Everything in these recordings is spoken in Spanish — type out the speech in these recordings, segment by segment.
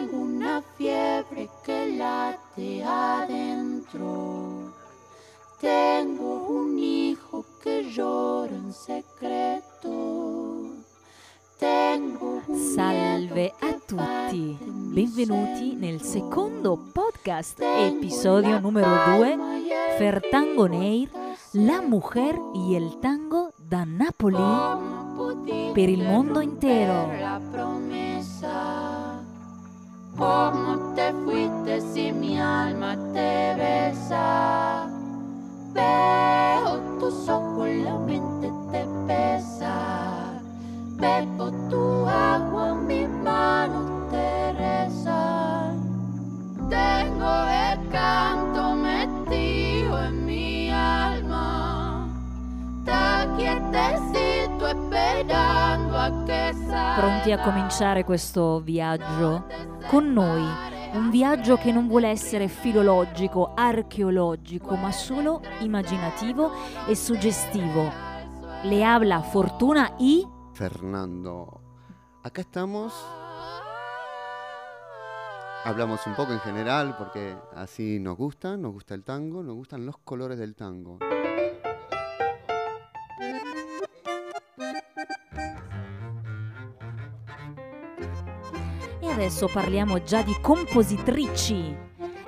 Tengo una fiebre que late adentro. Tengo un hijo che llora in segreto. Tengo un Salve a tutti, benvenuti nel secondo podcast, episodio numero 2, Fertango Neir, la mujer y el tango da Napoli per il mondo intero. ¿Cómo te fuiste si mi alma te besa? Veo tus ojos, la mente te pesa. Bebo tu agua, mi mano te reza. Tengo el canto metido en mi alma. Está quietecito esperando a che salga. Pronti a cominciare questo viaggio con noi? Un viaggio che non vuole essere filologico, archeologico, ma solo immaginativo e suggestivo. Le habla Fortuna y Fernando. Acá estamos. Hablamos un poco en general porque así nos gusta, nos gusta el tango, nos gustan los colores del tango. Adesso parliamo già di compositrici.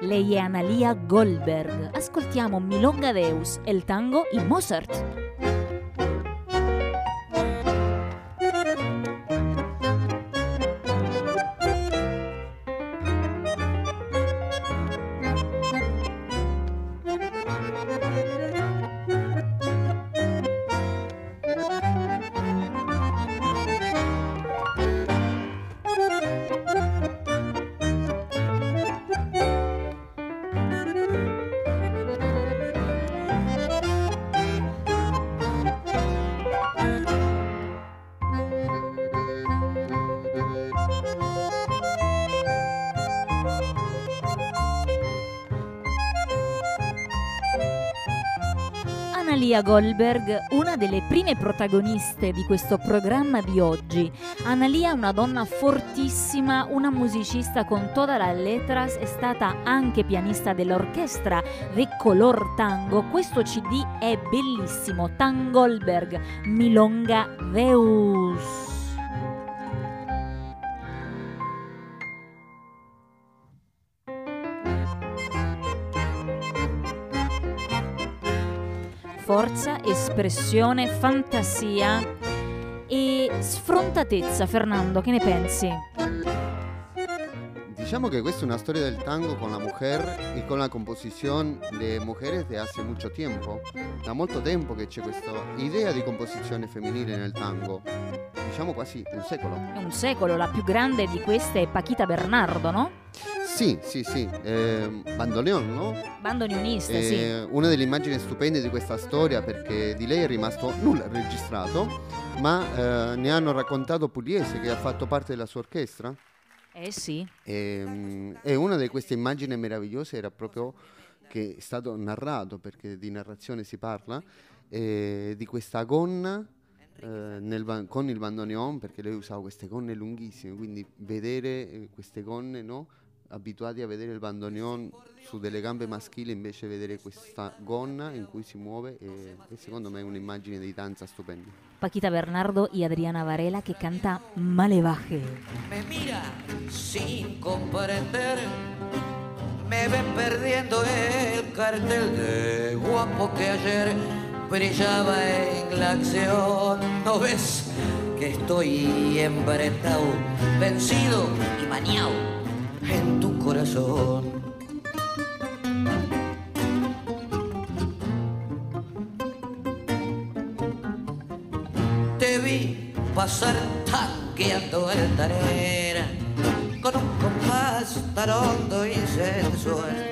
Lei è Analia Goldberg. Ascoltiamo Milonga Deus e il tango in Mozart. Analia Goldberg, una delle prime protagoniste di questo programma di oggi. Analia è una donna fortissima, una musicista con toda la letras, è stata anche pianista dell'orchestra The Color Tango. Questo CD è bellissimo, Tan Goldberg, Milonga Deus. Forza, espressione, fantasia e sfrontatezza. Fernando, che ne pensi? Diciamo que questa è una storia del tango con la mujer y con la composición de mujeres de hace mucho tiempo. Da molto tempo che c'è questa idea di composizione femminile nel tango. Diciamo quasi un secolo. Un secolo, la più grande di queste è Paquita Bernardo, no? Sì, sì, sì. Eh, bandoneon, no? Bandoneonista, sì. Eh, Una delle immagini stupende di questa storia perché di lei è rimasto nulla registrato, ma eh, ne hanno raccontato Pugliese che ha fatto parte della sua orchestra. Eh sì. E, mm, e una di queste immagini meravigliose era proprio che è stato narrato, perché di narrazione si parla, eh, di questa gonna eh, ba- con il bandoneon, perché lei usava queste gonne lunghissime, quindi vedere eh, queste gonne, no? Abituati a vedere il bandoneon su delle gambe maschili, invece vedere questa gonna in cui si muove, e, e secondo me è un'immagine di danza stupenda. Paquita Bernardo y Adriana Varela que canta Malevaje. Me mira sin comprender, me ve perdiendo el cartel de guapo que ayer brillaba en la acción. ¿No ves que estoy embretado, vencido y maniado en tu corazón? Te vi pasar tanqueando el tarera con un compás tarondo y sensual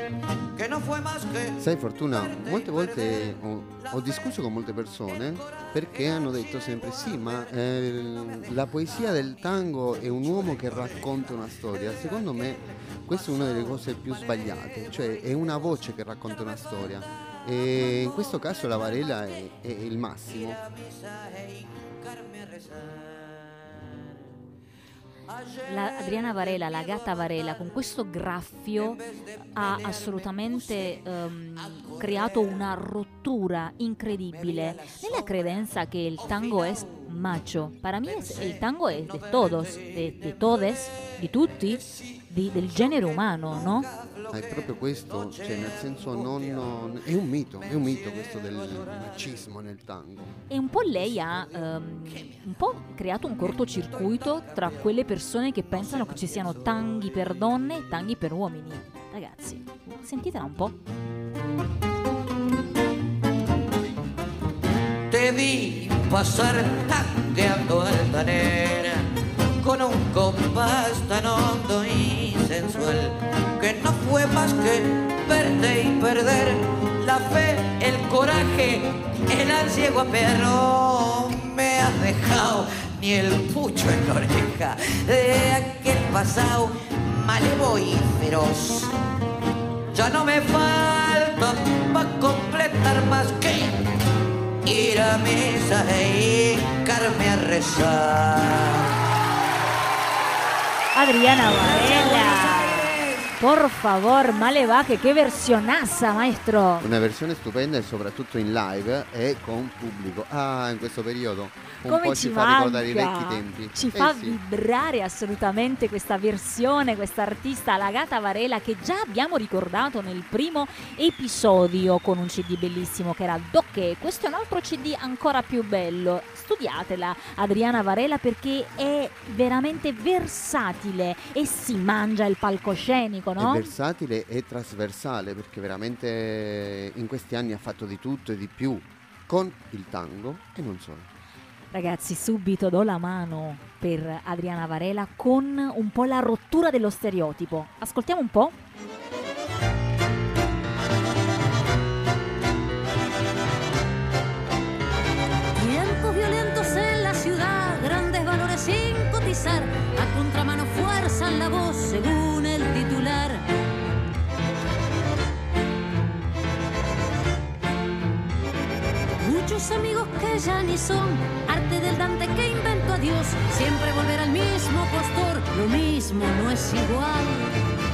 Sai Fortuna, molte volte ho, ho discusso con molte persone perché hanno detto sempre sì, ma eh, la poesia del tango è un uomo che racconta una storia. Secondo me questa è una delle cose più sbagliate, cioè è una voce che racconta una storia. E in questo caso la Varela è, è il massimo. La Adriana Varela, la gatta Varela, con questo graffio ha assolutamente ehm, creato una rottura incredibile nella credenza che il tango è macho. Per me il tango è di todos, di todes, di tutti, di, del genere umano, no? Ma è proprio questo, cioè nel senso non, non, è un mito, è un mito questo del macismo nel tango. E un po' lei ha um, un po' creato un cortocircuito tra quelle persone che pensano che ci siano tanghi per donne e tanghi per uomini. Ragazzi, sentitela un po'. Te vi passare tangueando altanera con un compás tan hondo y sensual que no fue más que verte y perder la fe, el coraje, el ansia perro. Me has dejado ni el pucho en la oreja de aquel pasado malevo y feroz. Ya no me falta para completar más que ir a misa e hincarme a rezar. Adriana Varela. Por favor, male baje, che versionazza, maestro! Una versione stupenda e soprattutto in live e con pubblico. Ah, in questo periodo un Come po' ci ci fa ricordare i vecchi tempi. Ci Eh fa sì. vibrare assolutamente questa versione, questa artista Lagata Varela che già abbiamo ricordato nel primo episodio con un CD bellissimo che era Docche. Questo è un altro CD ancora più bello. Studiatela Adriana Varela perché è veramente versatile e si mangia il palcoscenico, no? È versatile e trasversale perché veramente in questi anni ha fatto di tutto e di più con il tango e non solo. Ragazzi, subito do la mano per Adriana Varela con un po' la rottura dello stereotipo. Ascoltiamo un po'. Tiempos violentos en la ciudad, grandes valores sin cotizar, a contramano fuerzan la voz según Amigos que ya ni son, arte del Dante que inventó a Dios, siempre volver al mismo postor, lo mismo no es igual.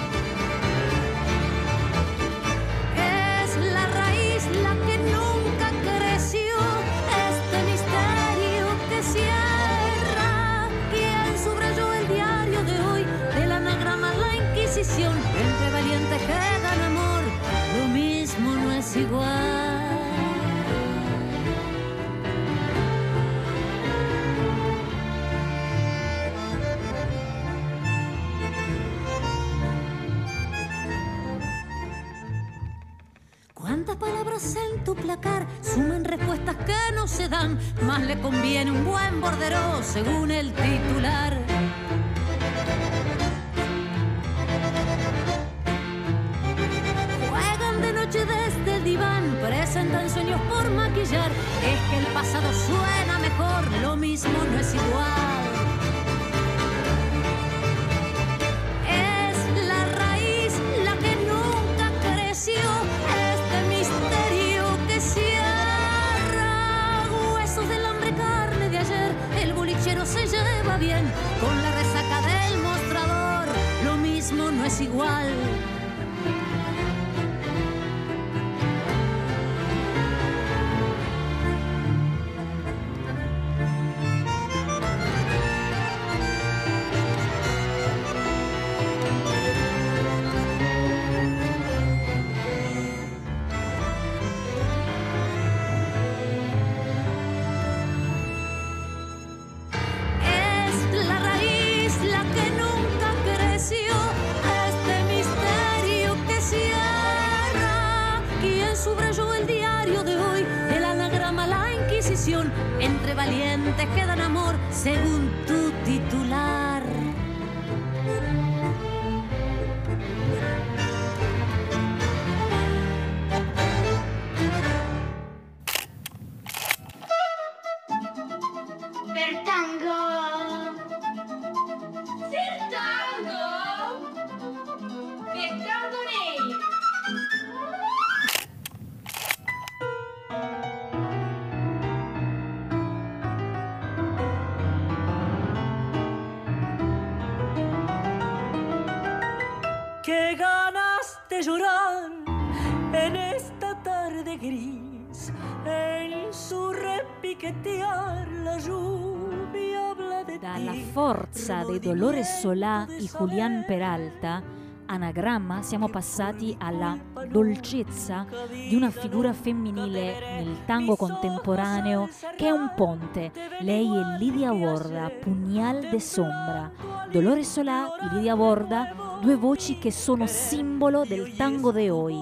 Placar suman respuestas que no se dan? Más le conviene un buen bordero según el titular. Igual. Valientes que dan amor, según tu titular. Forza dei Dolores Solà e Julián Peralta, anagramma, siamo passati alla dolcezza di una figura femminile nel tango contemporaneo che è un ponte. Lei è Lidia Borda, Pugnal de Sombra. Dolores Solà e Lidia Borda, due voci che sono simbolo del tango de hoy.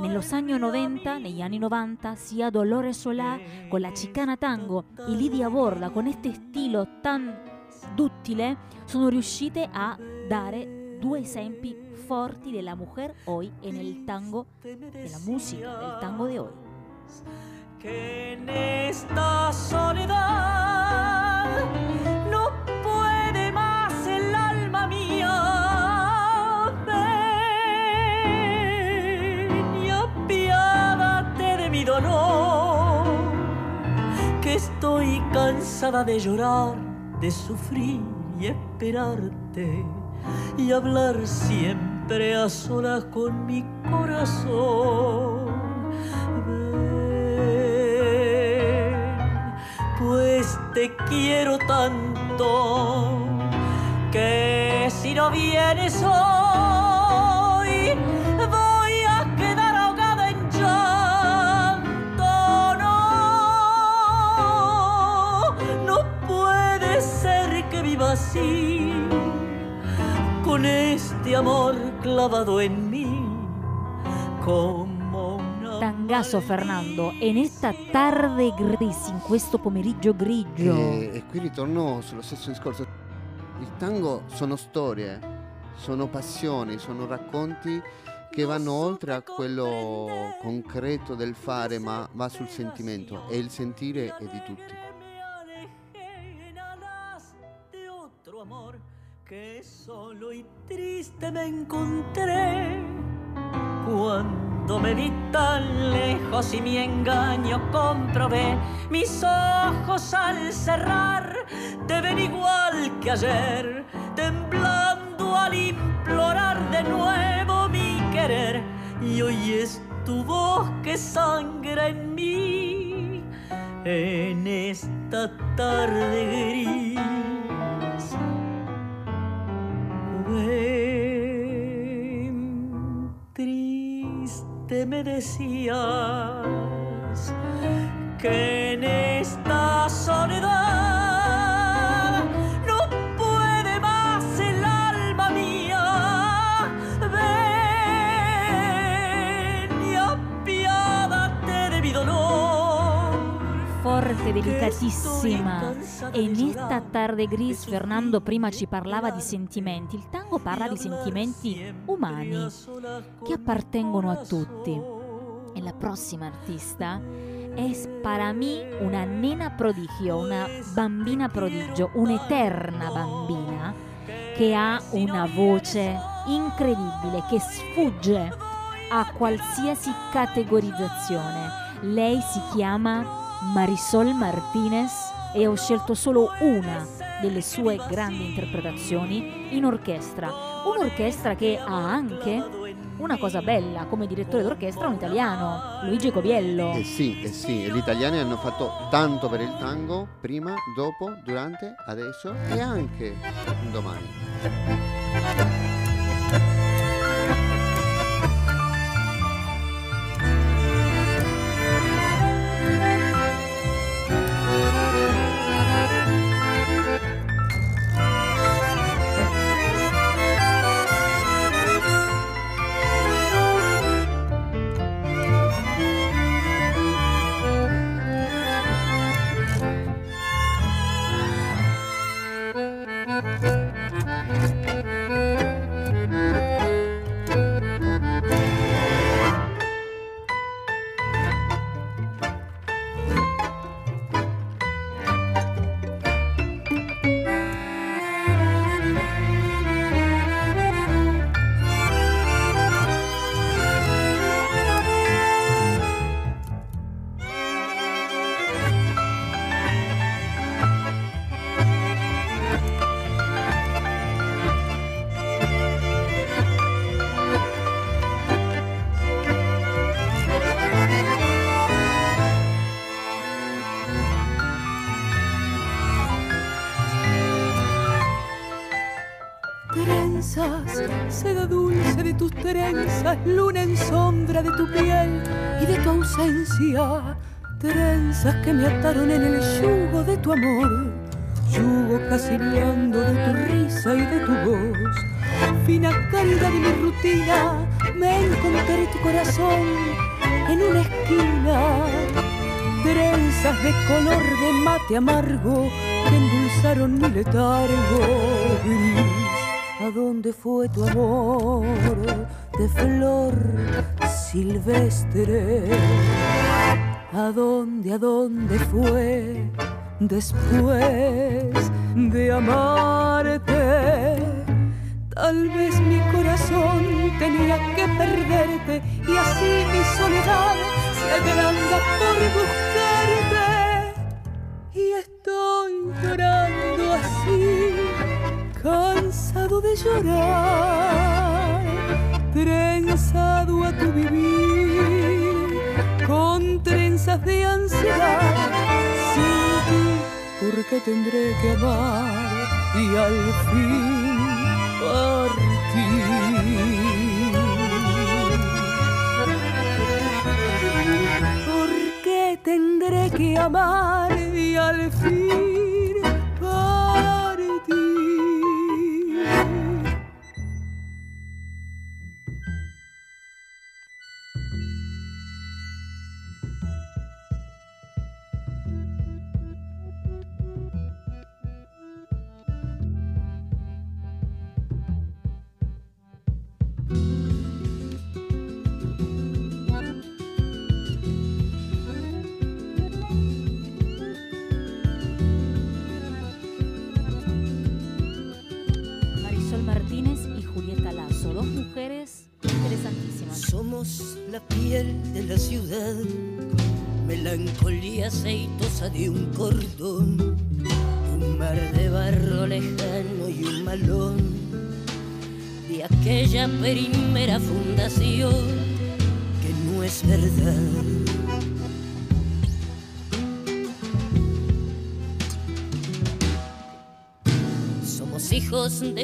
Nello anni 90, negli anni 90, sia Dolores Solà con la chicana tango e Lidia Borda con este stilo tan duttile sono riuscite a dare due esempi forti della mujer hoy en el tango, della musica, del tango de hoy. que en esta soledad no puede más el alma mía. Ven y apiádate de mi dolor, que estoy cansada de llorar, de sufrir y esperarte y hablar siempre a solas con mi corazón. Ven, pues te quiero tanto que si no vienes hoy así con este amor clavado en mí como una Tangazo Fernando, en esta tarde gris, in questo pomeriggio grigio. E, e qui ritorno sullo stesso discorso. Il tango sono storie, sono passioni, sono racconti che vanno oltre a quello concreto del fare, ma va sul sentimento e il sentire è di tutti. Que solo y triste me encontré cuando me vi tan lejos y mi engaño comprobé mis ojos al cerrar te ven igual que ayer temblando al implorar de nuevo mi querer y hoy es tu voz que sangra en mí en esta tarde gris. Triste me decías que en esta soledad forte, delicatissima. E in esta tarde gris Fernando prima ci parlava di sentimenti. Il tango parla di sentimenti umani che appartengono a tutti. E la prossima artista es para mí una nena prodigio, una bambina prodigio, un'eterna bambina che ha una voce incredibile, che sfugge a qualsiasi categorizzazione. Lei si chiama Marisol Martinez e ho scelto solo una delle sue grandi interpretazioni in orchestra. Un'orchestra che ha anche una cosa bella, come direttore d'orchestra un italiano, Luigi Cobiello. Eh sì, eh sì, gli italiani hanno fatto tanto per il tango, prima, dopo, durante, adesso e anche domani. Ausencia, trenzas que me ataron en el yugo de tu amor, yugo casi blando de tu risa y de tu voz. Fina cálida de mi rutina, me encontré tu corazón en una esquina trenzas de color de mate amargo que endulzaron mi letargo gris. ¿A dónde fue tu amor de flor silvestre? ¿A dónde, a dónde fue después de amarte? Tal vez mi corazón tenía que perderte y así mi soledad se agranda por buscarte. Y estoy llorando así, cansado de llorar, a tu vivir, con trenzas de ansiedad. Sin ti, ¿por qué tendré que amar? Y al fin ¿Por qué tendré que amar y al fin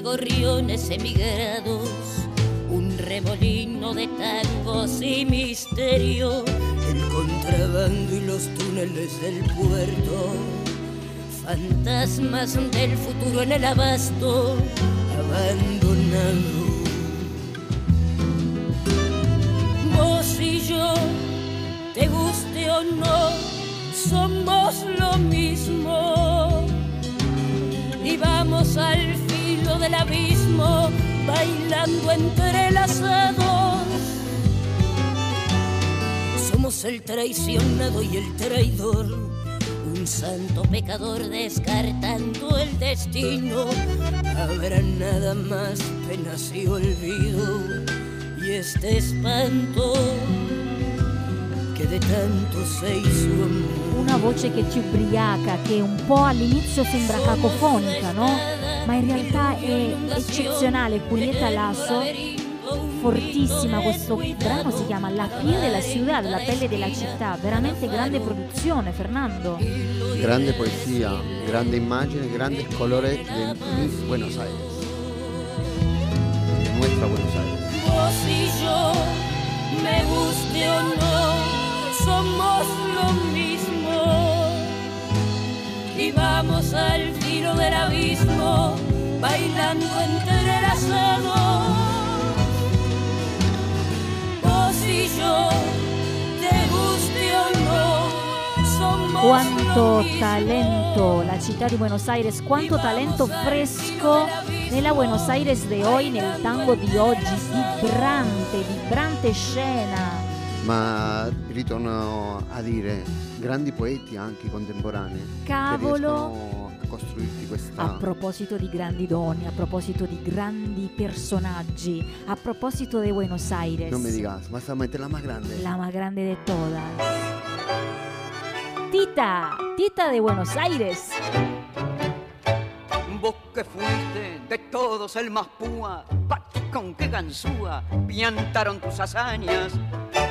gorriones emigrados, un remolino de tangos y misterio, el contrabando y los túneles del puerto, fantasmas del futuro en el abasto, abandonado. Vos y yo, te guste o no, somos lo mismo y vamos al del abismo bailando entrelazados. Somos el traicionado y el traidor, un santo pecador descartando el destino. Habrá nada más penas y olvido y este espanto che de tanto sei su amore. Una voce che ti ubriaca, che un po' all'inizio sembra cacofonica, no? Ma in realtà è eccezionale. Julieta Lasso, fortissima. Questo brano si chiama La piel de la ciudad, la pelle della città. Veramente grande produzione, Fernando. Grande poesia, grande immagine, grande colore de Miss Buenos Aires. De nuestra Buenos Aires. Vos y yo, me guste o no, somos lo mismo. Y vamos al filo del abismo, bailando entrelazados. Vos y yo, te guste o no, somos mismo. talento, la città di Buenos Aires, quanto talento fresco nella Buenos Aires di oggi, nel tango di oggi, vibrante, vibrante scena. Ma ritorno a dire, grandi poeti anche contemporanei. Cavolo. A costruirti questa... A proposito di grandi donne, a proposito di grandi personaggi, a proposito de Buenos Aires, Non mi digas, vas a meter la más grande. la más grande de todas. Tita, Tita de Buenos Aires. Vos que fuiste de todos el más púa, con qué ganzúa piantaron tus hazañas.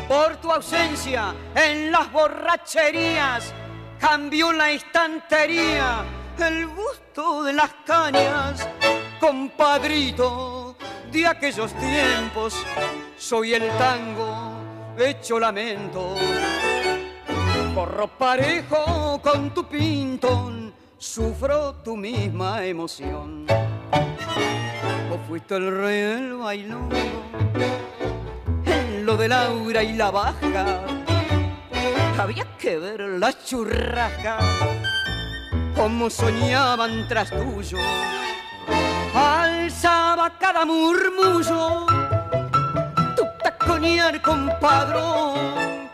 Por tu ausencia en las borracherías cambió la estantería el gusto de las cañas. Compadrito, de aquellos tiempos. Soy el tango hecho lamento. Corro parejo con tu pintón, sufro tu misma emoción. Fuiste el rey del bailongo, en lo de Laura y la baja. Había que ver la churraja, como soñaban tras tuyo. Alzaba cada murmullo, tu taconear compadrón,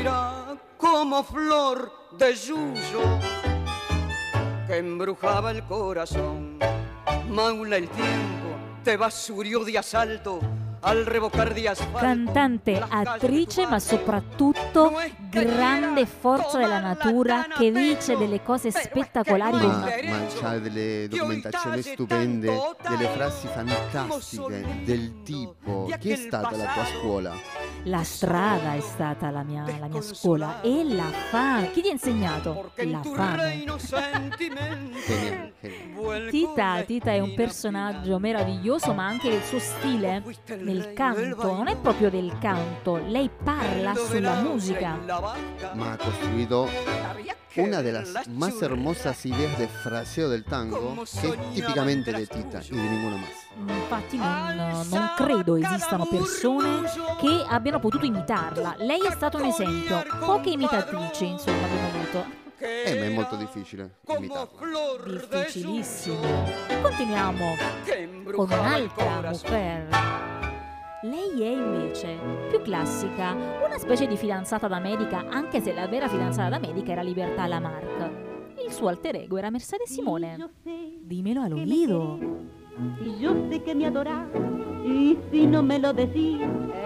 era como flor de yuyo que embrujaba el corazón. Maula el tiempo te basurió di asalto Cantante, attrice, ma soprattutto grande forza della natura che dice delle cose spettacolari. Ma, ma c'ha delle documentazioni stupende, delle frasi fantastiche del tipo: Chi è stata la tua scuola? La strada è stata la mia, la mia scuola e la fame. Chi ti ha insegnato? La fame. Tita, Tita è un personaggio meraviglioso, ma anche il suo stile nel del canto, non è proprio del canto, lei parla sulla musica. Ma ha costruito una de ver las la más hermosas ideas de fraseo del tango Como que es soñaban típicamente de tras Tita y tuyo. de ninguna más. Infatti non, non credo esistano persone che abbiano potuto imitarla. Lei è stato un esempio. Poche imitatrici, insomma, abbiamo avuto. Eh, ma è molto difficile imitarla. Difficilissimo. Continuiamo con un'altra corazón. Lei è invece più classica, una specie di fidanzata d'America, anche se la vera fidanzata d'America era Libertà Lamarck. Il suo alter ego era Mercedes Simone. Dímelo al oído. Y yo sé que me adorás, y si no me lo decís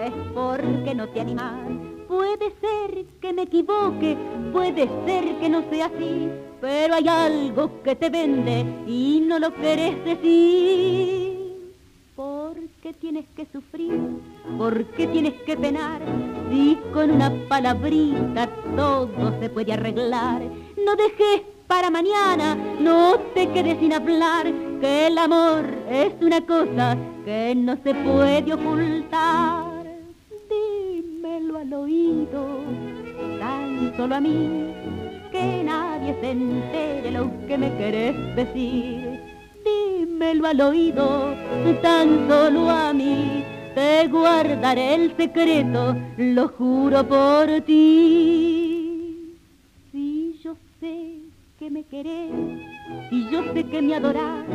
es porque no te animás. Puede ser que me equivoque, puede ser que no sea así, pero hay algo que te vende y no lo querés decir. ¿Por qué tienes que sufrir? ¿Por qué tienes que penar? Si con una palabrita todo se puede arreglar. No dejes para mañana, no te quedes sin hablar, que el amor es una cosa que no se puede ocultar. Dímelo al oído, tan solo a mí, que nadie se entere lo que me querés decir. Dímelo al oído, tan solo a mí, te guardaré el secreto, lo juro por ti. Si yo sé que me querés, y yo sé que me adorás,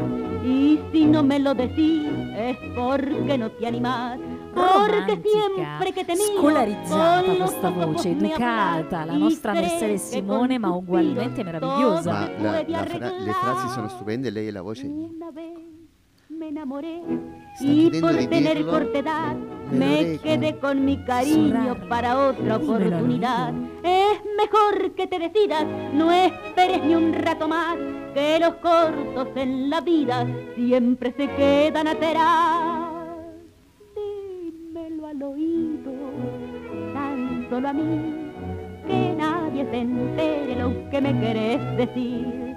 y si no me lo decís es porque no te animás. Porque Romantica, siempre que te miro, scolarizzata questa voce, educata, la nostra Mercedes Simone, ma ugualmente meravigliosa. Ma la- la fra- le frasi sono arreglar. stupende lei è la voce me enamoré y por tener cortedad me quedé con mi cariño para otra oportunidad. Es mejor que te decidas, no esperes ni un rato más, que los cortos en la vida siempre se quedan atrás. Al oído, tan solo a mí, que nadie se entere lo que me querés decir.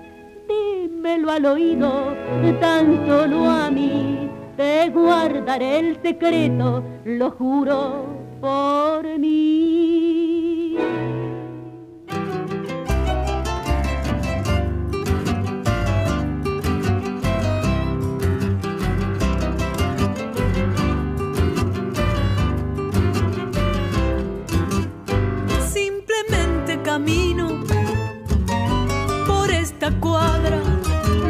Dímelo al oído, tan solo a mí, te guardaré el secreto, lo juro por mí. Camino por esta cuadra.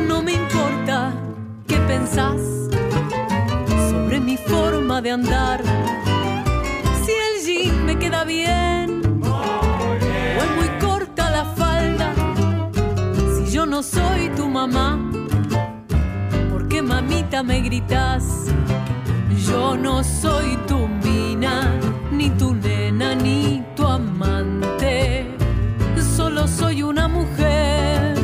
No me importa qué pensás sobre mi forma de andar. Si el jean me queda bien o es muy corta la falda. Si yo no soy tu mamá, ¿por qué mamita me gritas? Yo no soy tu mina, ni tu nena, ni. Solo soy una mujer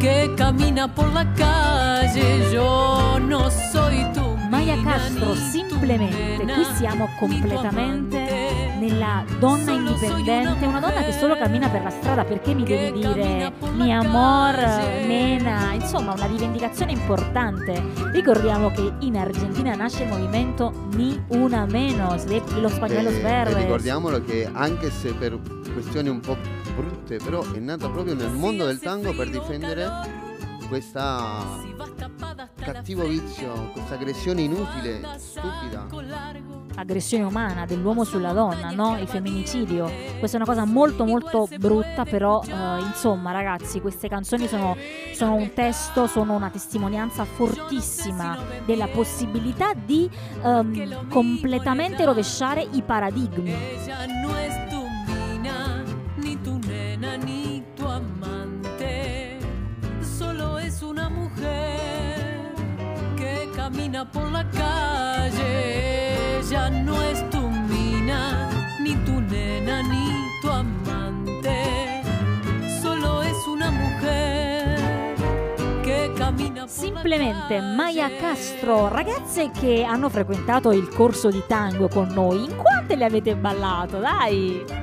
que camina por la calle. Yo no soy tu Maya Castro, simplemente, qui siamo completamente nella donna indipendente, una donna che solo cammina per la strada, perché mi devi dire mi amor, nena, insomma una rivendicazione importante. Ricordiamo che in Argentina nasce il movimento Ni Una Menos, de los pañuelos E- e verdes. ricordiamolo che anche se per questioni un po' brutte, però è nata proprio nel mondo del tango per difendere questa cattivo vizio, questa aggressione inutile, stupida. aggressione umana dell'uomo sulla donna, no? il femminicidio. Questa è una cosa molto molto brutta, però eh, insomma ragazzi, queste canzoni sono, sono un testo, sono una testimonianza fortissima della possibilità di ehm, completamente rovesciare i paradigmi. Simplemente. Maya Castro, ragazze che hanno frequentato il corso di tango con noi, in quante le avete ballato? Dai!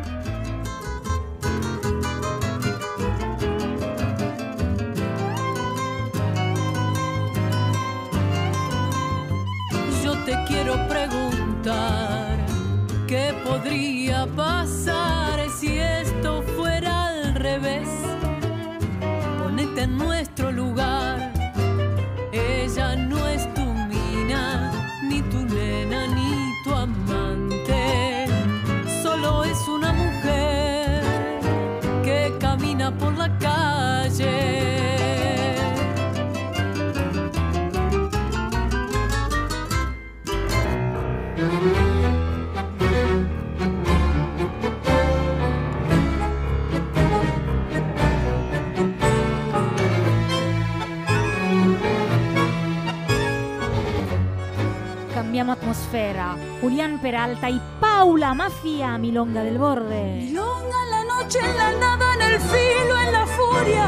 Peralta y Paula Mafia, Milonga del Borde. Milonga en la noche, en la nada, en el filo, en la furia.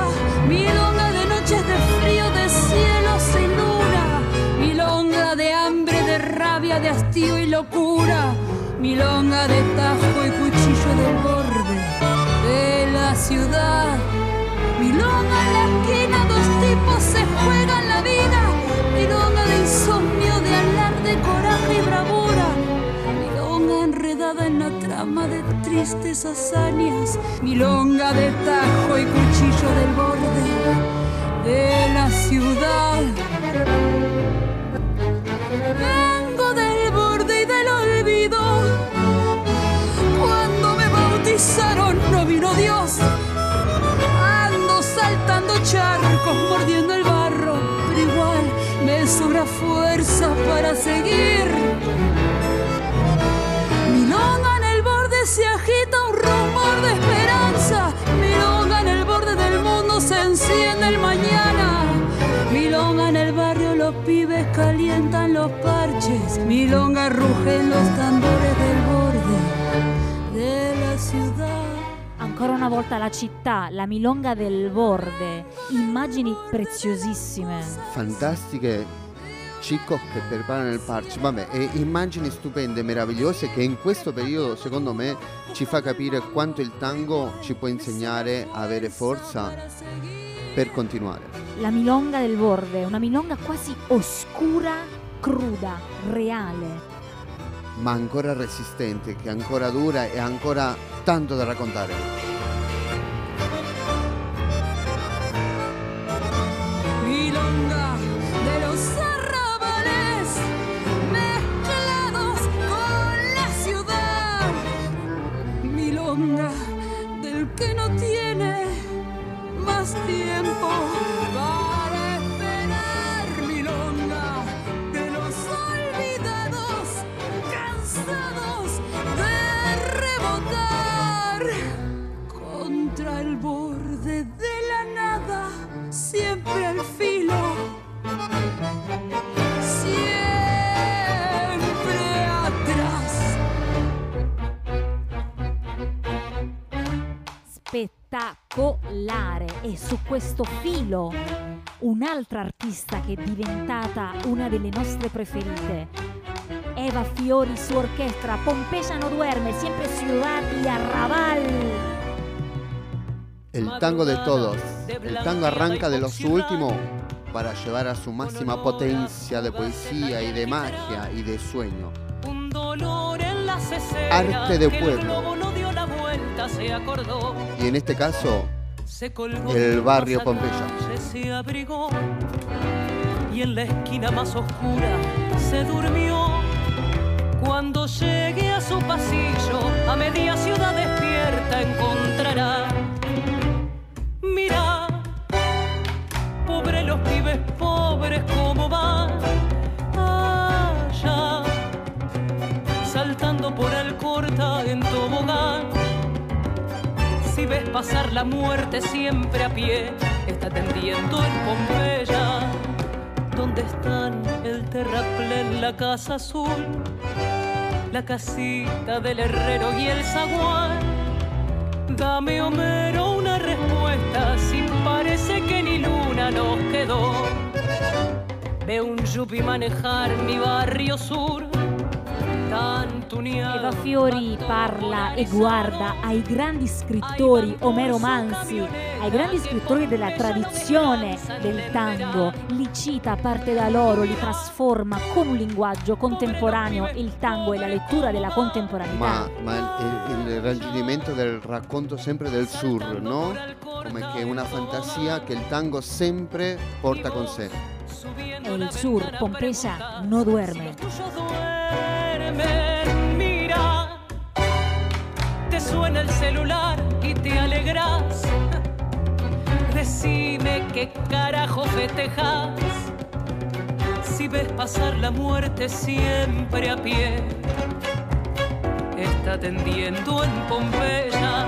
Milonga de noches de frío, de cielo sin luna. Milonga de hambre, de rabia, de hastío y locura. Milonga de tajo y cuchillo del borde de la ciudad. Milonga en la esquina, dos tipos tristes hazañas. Milonga de tajo y cuchillo del borde de la ciudad. Vengo del borde y del olvido. Cuando me bautizaron no vino Dios. Ando saltando charcos, mordiendo el barro, pero igual me sobra fuerza para seguir. Se agita un rumor de esperanza. Milonga en el borde del mundo se enciende el mañana. Milonga en el barrio los pibes calientan los parches. Milonga rugen los tambores del borde de la ciudad. Ancora una volta la città, la Milonga del Borde. Immagini preziosissime. fantastiche Cicco che preparano il parch, vabbè, e immagini stupende, meravigliose che in questo periodo secondo me ci fa capire quanto il tango ci può insegnare a avere forza per continuare. La Milonga del Borde, una Milonga quasi oscura, cruda, reale. ma ancora resistente, che ancora dura e ancora tanto da raccontare. Milonga de los Milonga del que no tiene más tiempo para esperar. Milonga de los olvidados, cansados su questo filo un'altra artista che è diventata una delle nostre preferite. Eva Fiori, su orquesta, Pompeya no duerme, siempre ciudad y arrabal. El tango de todos. El tango arranca de lo su último para llevar a su máxima potencia de poesía y de magia y de sueño. Un dolor en las escenas Arte de pueblo. El globo no dio la vuelta, se acordó. Y en este caso, El barrio Pompeya. Se abrigó y en la esquina más oscura se durmió. Cuando llegue a su pasillo, a media ciudad despierta encontrará. Mira, pobre los pibes pobres, cómo van ves pasar la muerte siempre a pie, está tendiendo en Pompeya. ¿Dónde están el terraplén, la casa azul, la casita del herrero y el zaguán? Dame Homero una respuesta, si parece que ni luna nos quedó. Veo un yupi manejar mi barrio sur. Eva Fiori parla e guarda ai grandi scrittori, Omero Mansi, ai grandi scrittori della tradizione del tango, li cita, parte da loro, li trasforma con un linguaggio contemporaneo, il tango è la lettura della contemporaneità. ma, ma il, il raggiungimento del racconto sempre del sur, no? Come che è una fantasia che il tango sempre porta con sé. E il sur, Pompeya, no duerme. Mira, te suena el celular y te alegras. Decime qué carajo festejas. Si ves pasar la muerte siempre a pie, está tendiendo en Pompeya.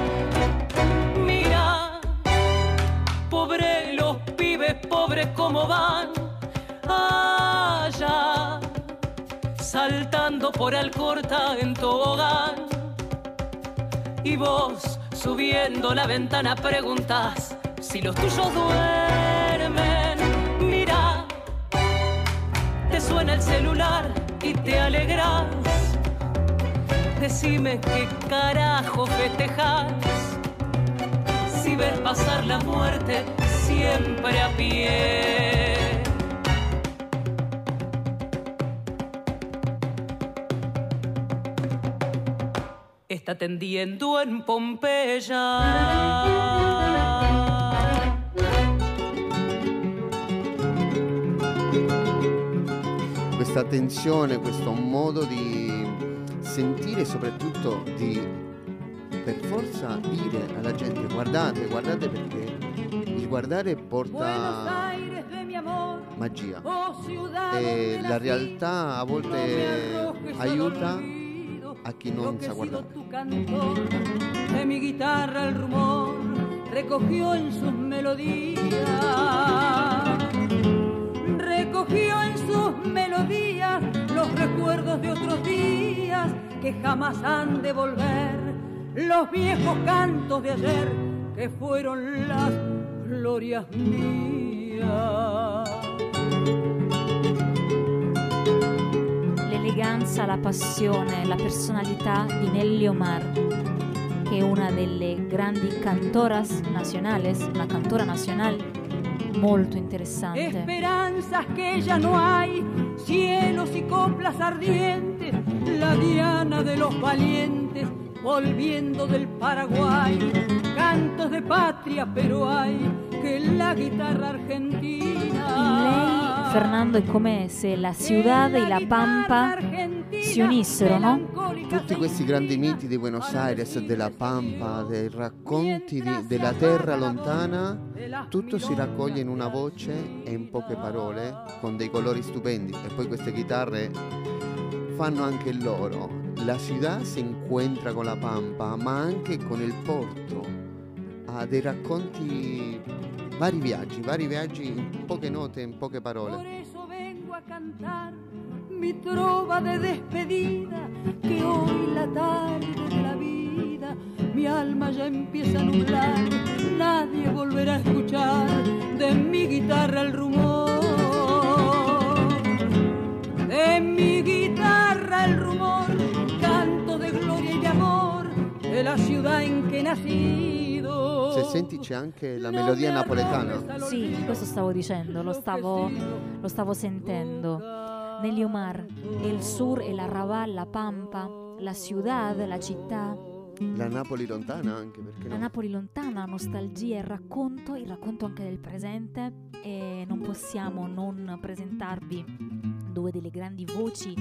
Mira, pobre los pibes pobres como van saltando por Alcorta en tobogán. Y vos, subiendo la ventana, preguntas si los tuyos duermen. Mira, te suena el celular y te alegras. Decime qué carajo festejas si ves pasar la muerte siempre a pie. Está tendiendo en Pompeya. Questa tensione, questo modo di sentire e soprattutto di per forza dire alla gente guardate, guardate perché il guardare porta magia e la realtà a volte aiuta a chi non sa guardare. tu cantor, de mi guitarra el rumor recogió en sus melodías, recogió en sus melodías los recuerdos de otros días que jamás han de volver, los viejos cantos de ayer que fueron las glorias mías. L'eleganza, la passione, la personalità di Nelly Omar, che è una delle grandi cantoras nacionales, una cantora nacional molto interessante. Esperanzas que ya no hay, cielos y coplas ardientes, la diana de los valientes, volviendo del Paraguay, cantos de patria, pero hay que la guitarra argentina. Fernando, è come se la ciudad e la pampa si unissero, no? Tutti questi grandi miti di Buenos Aires, della Pampa, dei racconti di- della terra lontana, tutto si raccoglie in una voce e in poche parole, con dei colori stupendi. E poi queste chitarre fanno anche loro. La ciudad si incontra con la Pampa, ma anche con il porto. Ha dei racconti, vari viaggi, vari viaggi in poche note, in poche parole. cantar mi trova de despedida que hoy la tarde de la vida mi alma ya empieza a nublar. Nadie volverá a escuchar de mi guitarra el rumor. De mi guitarra el rumor canto de gloria y de amor de la ciudad en que nací. Se senti c'è anche la melodia napoletana. Sì, questo stavo dicendo, lo stavo, lo stavo sentendo. Negli Omar, el sur, el arrabal, la pampa, la ciudad, la città, La Napoli lontana anche perché la no? Napoli lontana, nostalgia e racconto, il racconto anche del presente e non possiamo non presentarvi due delle grandi voci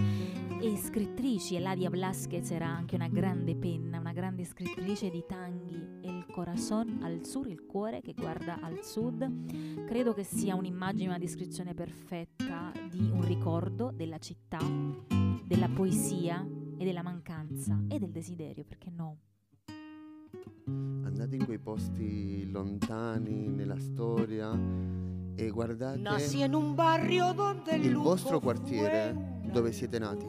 e scrittrici. Eladia Blasquez era anche una grande penna, una grande scrittrice di tanghi. El corazón al sur, il cuore che guarda al sud. Credo che sia un'immagine, una descrizione perfetta di un ricordo della città, della poesia e della mancanza e del desiderio, perché no? Andate in quei posti lontani nella storia e guardate Nací en un barrio donde el il vostro quartiere dove siete nati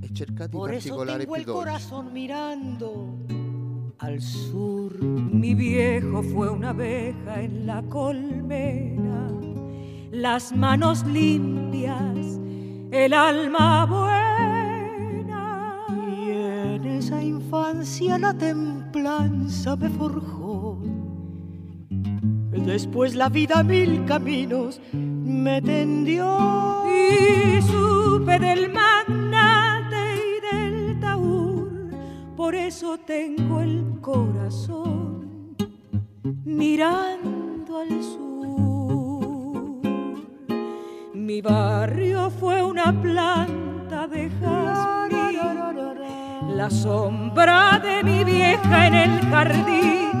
e cercate i particolari tengo più el dolci. corazón mirando al sur. Mi viejo fue una abeja en la colmena, las manos limpias, el alma buena. Y en esa infancia la templanza me forjó. Después la vida mil caminos me tendió. Y supe del magnate y del taur, por eso tengo el corazón mirando al sur. Mi barrio fue una planta de jazmín, la sombra de mi vieja en el jardín,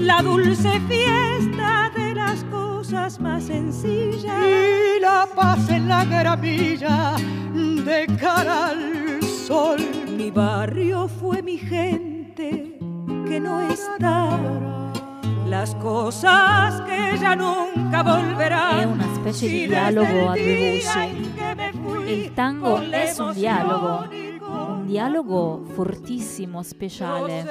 la dulce fiesta de las cosas más sencillas. Y la paz en la gramilla de cara al sol. Mi barrio fue mi gente que no está. Las cosas que ya nunca volverán. È una specie Si di desde dialogo a el due día voci. en que me fui Il tango è dialogo, un dialogo fortissimo, speciale.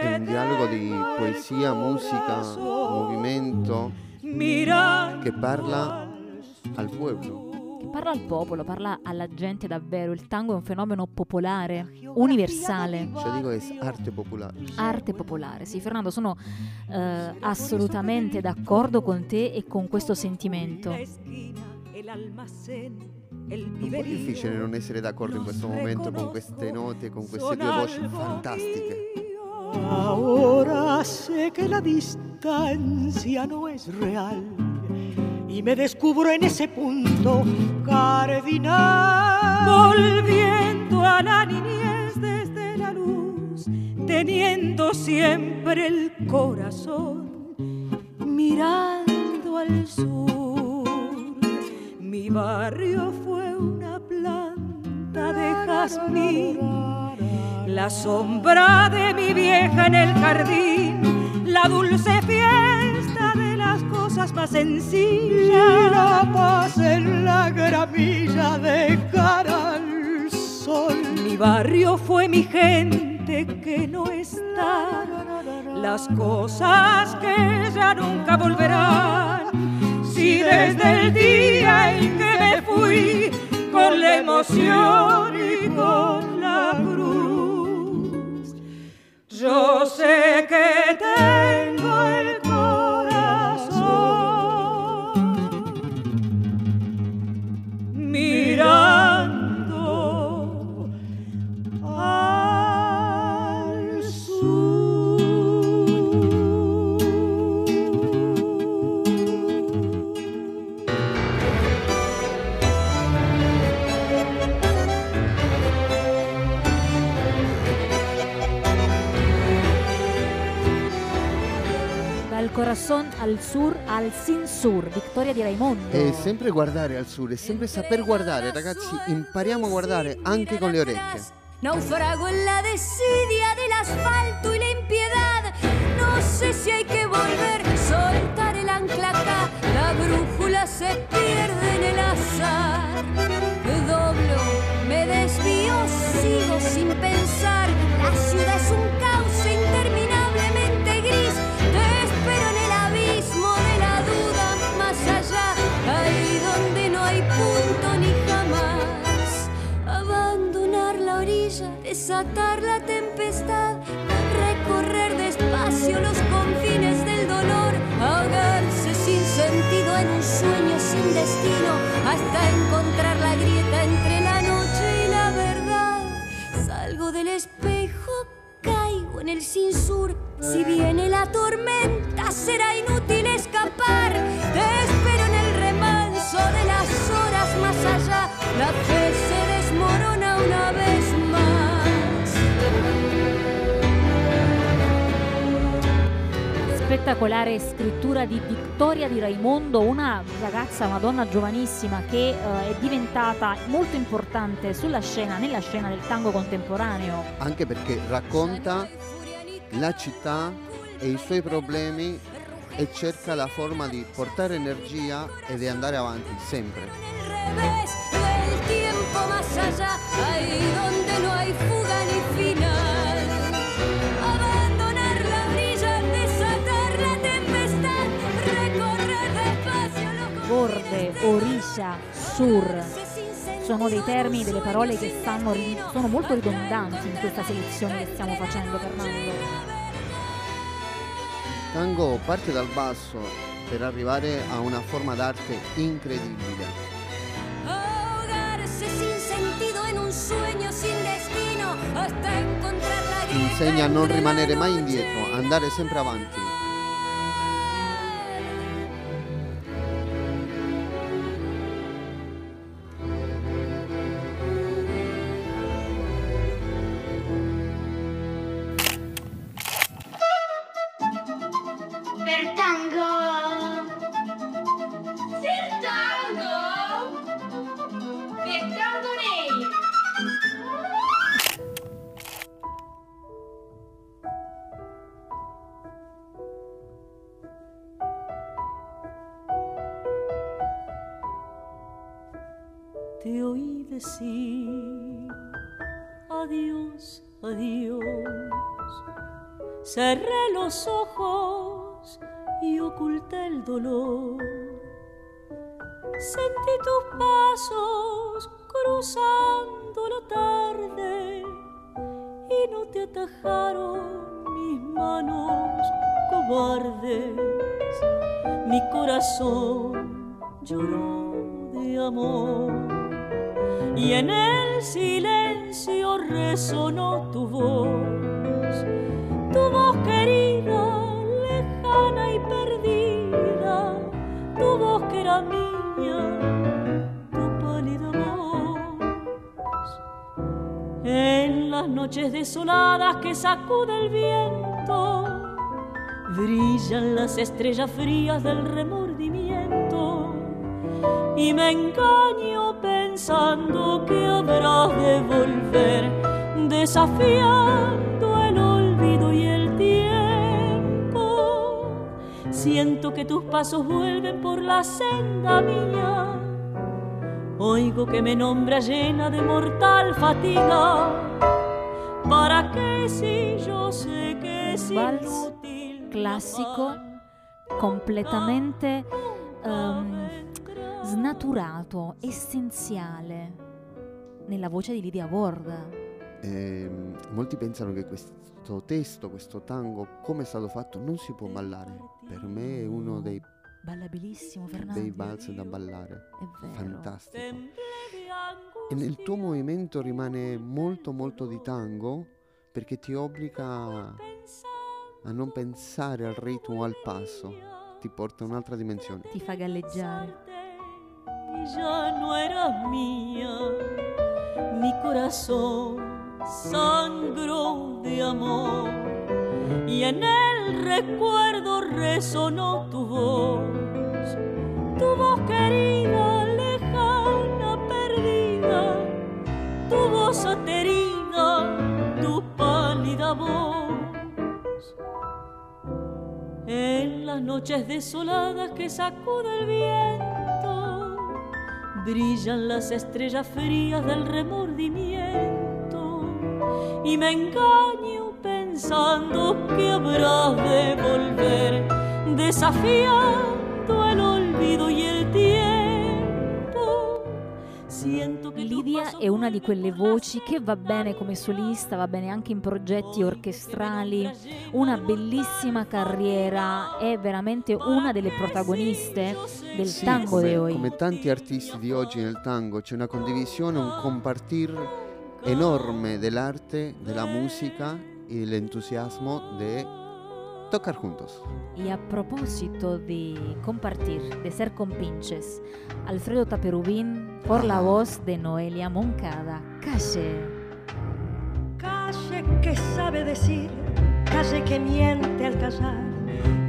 È un dialogo di poesia, musica, movimento che parla al pueblo. Che parla al popolo, parla alla gente davvero. Il tango è un fenomeno popolare, universale. Cioè dico è arte popolare. Arte popolare, sì Fernando, sono eh, assolutamente d'accordo con te e con questo sentimento. Po' viverío. difficile non essere d'accordo in questo momento con queste note, con queste due voci fantastiche. Ahora sé que la distancia no es real y me descubro en ese punto cardinal. volviendo a la niñez desde la luz, teniendo siempre el corazón mirando al sur. Mi barrio fue una planta de jazmín, la sombra de mi vieja en el jardín, la dulce fiesta de las cosas más Y sencillas. la paz en la gramilla de cara al sol. Mi barrio fue mi gente que no está. Las cosas que ya nunca volverán. Si desde el día en que me fui con la emoción y con al sur al sin sur, Vittoria di Raimondo. E sempre guardare al sud, e sempre saper guardare, ragazzi, impariamo a guardare anche con le orecchie. Naufrago en la desidia del asfalto y la impiedad. No sé si hay hasta encontrar la grieta entre la noche y la verdad. Salgo del espejo, caigo en el sin sur. Si viene la tormenta, será inútil spettacolare scrittura di Vittoria di Raimondo, una ragazza, una donna giovanissima che eh, è diventata molto importante sulla scena, nella scena del tango contemporaneo. Anche perché racconta la città e i suoi problemi e cerca la forma di portare energia e di andare avanti sempre. Oriscia, sur. Sono dei termini, delle parole che stanno, sono molto ridondanti in questa selezione che stiamo facendo, Fernando. Tango parte dal basso per arrivare a una forma d'arte incredibile. Insegna a non rimanere mai indietro, andare sempre avanti. Adiós, adiós. Cerré los ojos y oculté el dolor. Sentí tus pasos cruzando la tarde y no te atajaron mis manos cobardes. Mi corazón lloró de amor y en el silencio resonó tu voz, tu voz querida, lejana y perdida, tu voz que era mía, tu pálida voz. En las noches desoladas que sacude el viento, brillan las estrellas frías del remordimiento y me engaño pensando que habrás de volver desafiando el olvido y el tiempo. Siento que tus pasos vuelven por la senda mía. Oigo que me nombra llena de mortal fatiga. Para qué si yo sé que es Vals inútil llamar? completamente ehm, snaturato, essenziale nella voce di Lidia Ward. Ehm, molti pensano che questo testo, questo tango, come è stato fatto, non si può ballare. Per me è uno dei, Ballabilissimo, Fernando. dei balzi da ballare. È vero. Fantastico. E nel tuo movimento rimane molto molto di tango perché ti obbliga a non pensare al ritmo o al passo, ti porta a un'altra dimensione. Ti fa galleggiare. Ya no eras mía. Mi corazón sangró de amor y en el recuerdo resonó tu voz, tu voz querida, lejana, perdida, tu voz aterida, tu pálida voz. En las noches desoladas que sacude el viento, brillan las estrellas frías del remordimiento. Y me engaño pensando que habrás de volver desafiando Lidia è una di quelle voci che va bene come solista, va bene anche in progetti orchestrali, una bellissima carriera, è veramente una delle protagoniste del Sì, tango come, de hoy. come tanti artisti di oggi nel tango c'è una condivisione, un compartir enorme dell'arte, della musica y el entusiasmo de tocar juntos. Y a propósito de compartir, de ser compinches, Alfredo Taperubín por la voz de Noelia Moncada. Calle. Calle que sabe decir, calle que miente al callar.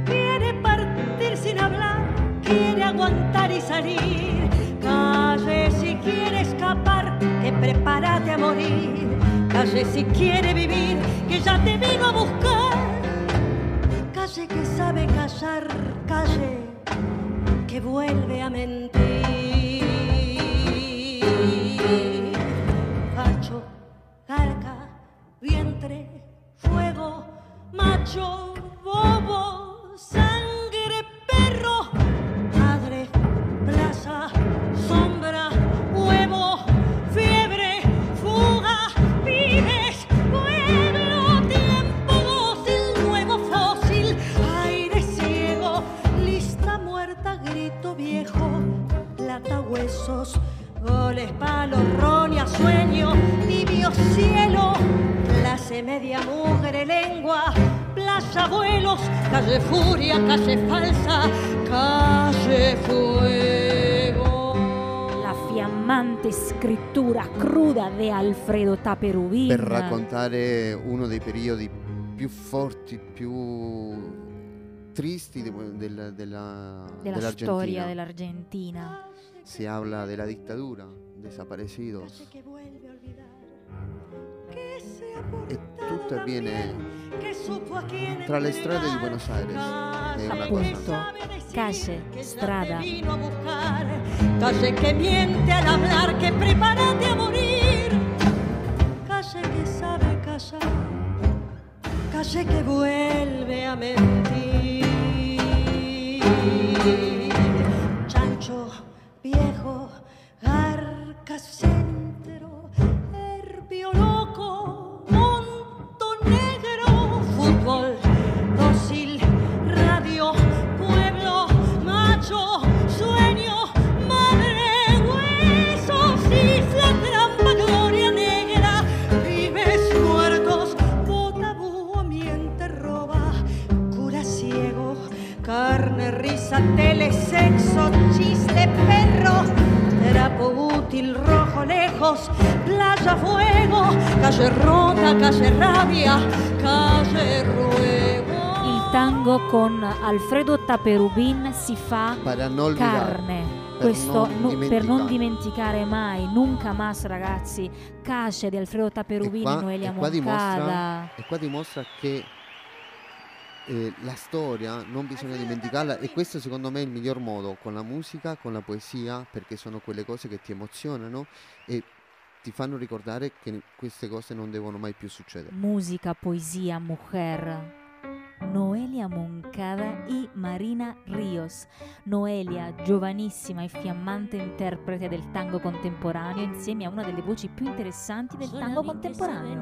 Quiere partir sin hablar, quiere aguantar y salir. Calle si quiere escapar, que prepárate a morir. Calle si quiere vivir, que ya te vino a buscar. Calle que sabe callar, calle que vuelve a mentir. Facho, garca, vientre, fuego, macho, bobo, furia, calle falsa, calle fuego. La fiammante scrittura cruda di Alfredo Taperubin. Per raccontare uno dei periodi più forti, più tristi de- del- della, della dell'Argentina. storia dell'Argentina. Si habla de la dictadura, desaparecidos. E tutto avviene que supo a quién tra le strade di Buenos Aires. È una Appunto, cosa. calle, strada. vino a buscar. Calle que miente al hablar, que prepárate a morir. Calle que sabe callar, calle que vuelve a mentir. Chancho, viejo, garca, chiste, perro, trapo útil, rojo, lejos, playa, fuego, calle rota, calle rabia, calle ruego. Il tango con Alfredo Taperubin si fa Para no olvidar. carne. per Questo non nu- per non dimenticare. mai, nunca más ragazzi, Cace di Alfredo Taperubin e, Noelia e qua dimostra, Moncada. e qua dimostra che eh, la storia non bisogna dimenticarla e questo secondo me è il miglior modo con la musica, con la poesia, perché sono quelle cose che ti emozionano e ti fanno ricordare che queste cose non devono mai più succedere. Música, poesía, mujer. Noelia Moncada y Marina Ríos. Noelia, giovanissima e fiammante interprete del tango contemporaneo, insieme a una delle voci più interessanti del tango contemporaneo.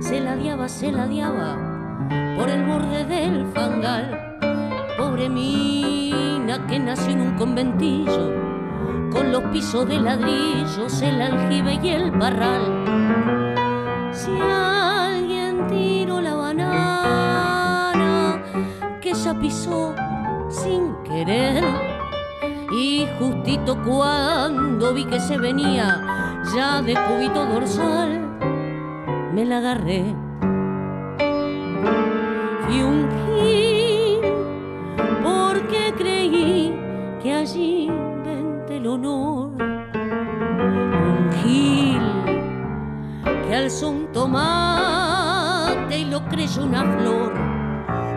Se ladeaba, se ladeaba por el borde del fangal. Pobre mina que nació en un conventillo, con los pisos de ladrillos, el aljibe y el parral. Si alguien tiró la banana que ella pisó sin querer, y justito cuando vi que se venía ya de cubito dorsal, me la agarré. Fui un gil porque creí que allí inventé el honor. Un gil que alzó un tomate y lo creyó una flor.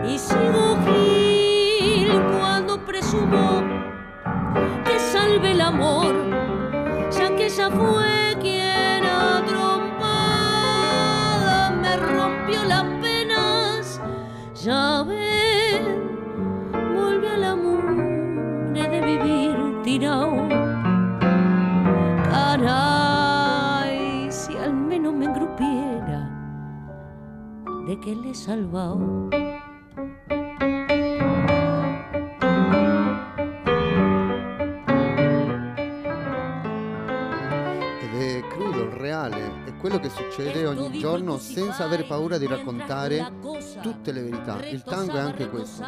Y sigo gil cuando presumo que salve el amor, ya que ella fue Ya ven, vuelve a la de vivir tirado. Caray, si al menos me engrupiera de que le he salvado. Quello che succede ogni giorno senza avere paura di raccontare tutte le verità. Il tango è anche questo.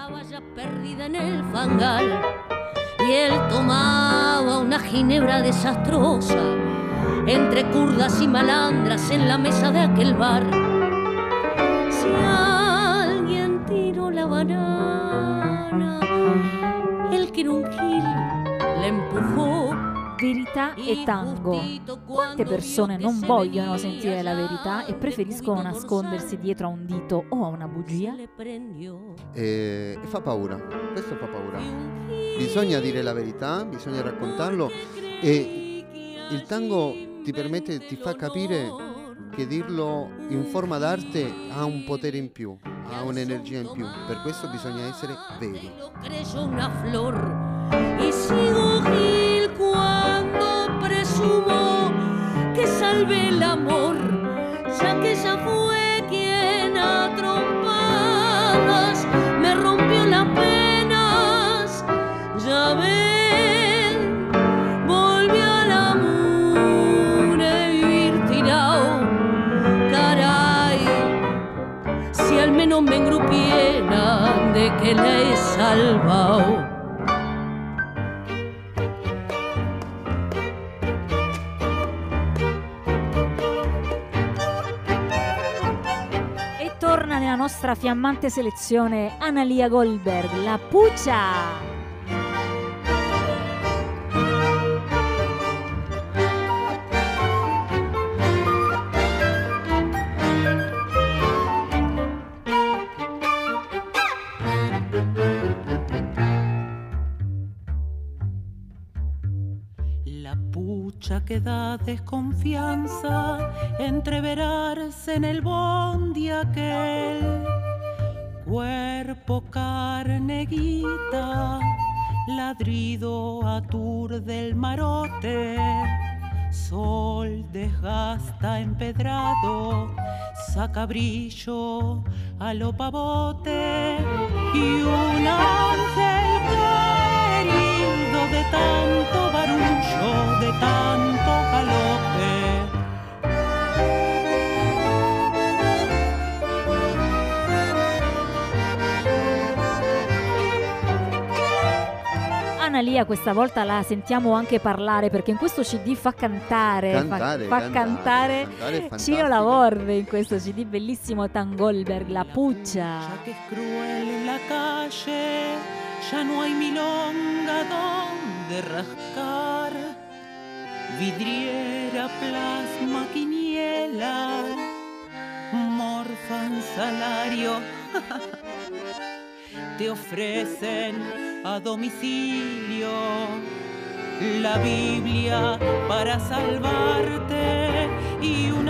Perdida en el fangal y él tomaba una ginebra desastrosa entre curdas y malandras en la mesa de aquel bar. Si alguien tiró la banana, el que era un gil le empujó. Verità e tango. Quante persone non vogliono sentire la verità e preferiscono nascondersi dietro a un dito o a una bugia? E, e fa paura, questo fa paura. Bisogna dire la verità, bisogna raccontarlo e il tango ti permette, ti fa capire che dirlo in forma d'arte ha un potere in più, ha un'energia in più. Per questo bisogna essere veri. Presumo que salvé el amor ya que ella fue quien a trompadas me rompió las penas ya ven volvió al amor de vivir tirado caray si al menos me engrupieran de que la he salvado. Nella nostra fiammante selezione Analia Goldberg, la Puccia. Da desconfianza, entreverarse en el bondi aquel. Cuerpo carneguita, ladrido atur del marote. Sol desgasta empedrado, saca brillo a lo y un ángel de tanto barullo, de tanto galope. Analia questa volta la sentiamo anche parlare perché in questo CD fa cantare, fa- Cantare, fa, cantare, cantare cantare è Cino fantastico. Lavorbe in questo CD bellissimo Tangolberg, la Puccia. Ya que es cruel la calle, ya no hay milonga donde rascar. Vidriera, plasma, quiniela, morfan salario. Te ofrecen a domicilio la Biblia para salvarte y un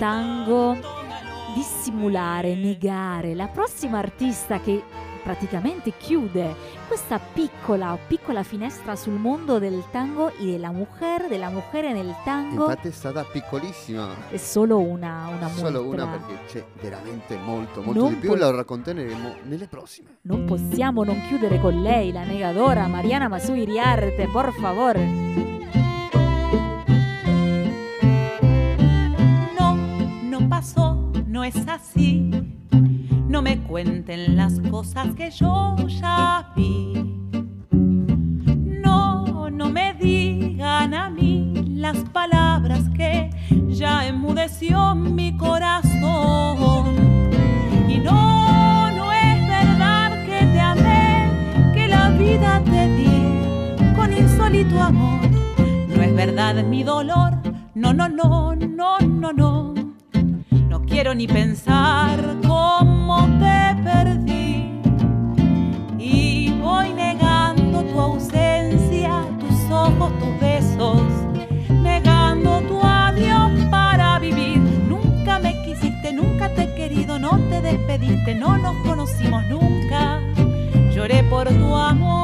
tango, dissimulare, negare. La prossima artista che praticamente chiude questa piccola, piccola finestra sul mondo del tango e della mujer, della mujer nel tango. Infatti è stata piccolissima, è solo una, una solo una muestra. perché c'è veramente molto, molto Non di più e lo racconteremo nelle prossime. Non possiamo non chiudere con lei, la negadora Mariana Masui Riarte, por favor. Así. No me cuenten las cosas que yo ya vi. No, no me digan a mí las palabras que ya enmudeció mi corazón. Y no, no es verdad que te amé, que la vida te di con insólito amor. No es verdad mi dolor, no, no, no, no, no, no. Quiero ni pensar cómo te perdí. Y voy negando tu ausencia, tus ojos, tus besos, negando tu adiós para vivir. Nunca me quisiste, nunca te he querido, no te despediste, no nos conocimos nunca. Lloré por tu amor.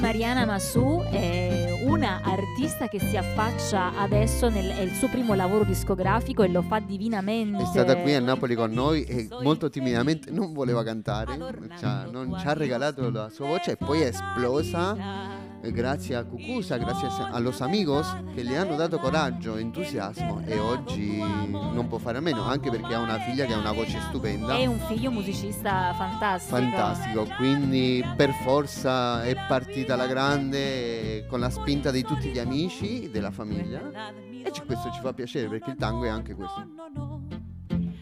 Mariana Massù è una artista che si affaccia adesso nel è il suo primo lavoro discografico e lo fa divinamente. È stata qui a Napoli con noi e molto timidamente non voleva cantare, ci ha- non ci ha regalato la sua voce e poi è esplosa grazie a Cucusa, grazie a los amigos che le hanno dato coraggio, entusiasmo e oggi non può fare a meno, anche perché ha una figlia che ha una voce stupenda. È un figlio musicista fantastico. Fantastico, quindi per forza è partita alla grande con la spinta di tutti gli amici, della famiglia e questo ci fa piacere perché il tango è anche questo.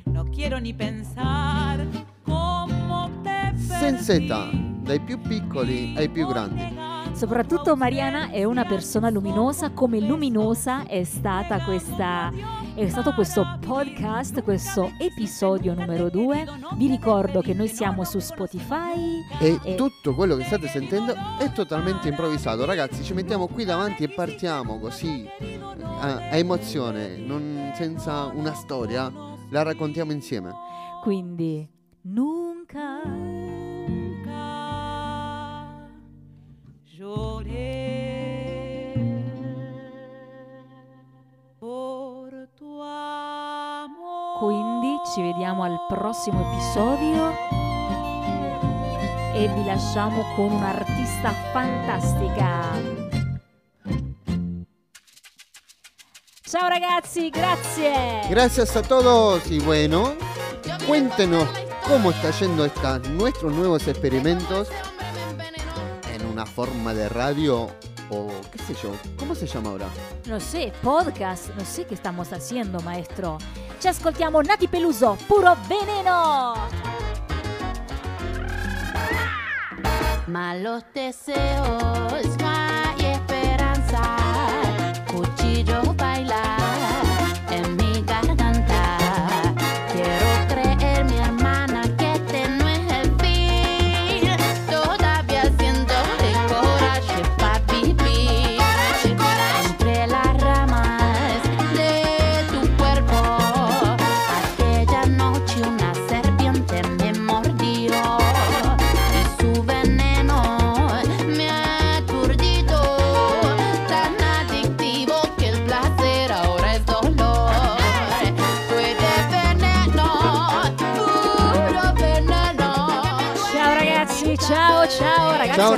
No quiero ni pensar Senza età, dai più piccoli ai più grandi. Soprattutto Mariana è una persona luminosa, come luminosa è stata questa è stato questo podcast, questo episodio numero 2. Vi ricordo che noi siamo su Spotify E e tutto quello che state sentendo è totalmente improvvisato. Ragazzi, ci mettiamo qui davanti e partiamo così a, a emozione, non- senza una storia, la raccontiamo insieme. quindi nunca Lloré por tu amor. Quindi ci vediamo al prossimo episodio e vi lasciamo con un'artista fantastica. Ciao ragazzi, grazie. Gracias a todos y bueno, cuéntenos cómo está yendo esta, nuestros nuevos experimentos forma de radio o qué sé yo, ¿cómo se llama ahora? Non sé, podcast, non sé che stiamo haciendo, maestro. Ci ascoltiamo Nati Peluso, puro veneno. Malos deseos,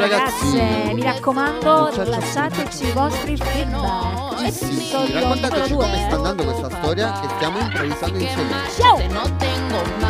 ragazzi ragazze. Mi raccomando, lasciateci i vostri feedback. Sì, sì, sì, raccontateci come sta andando questa storia che stiamo improvvisando insieme. Ciao.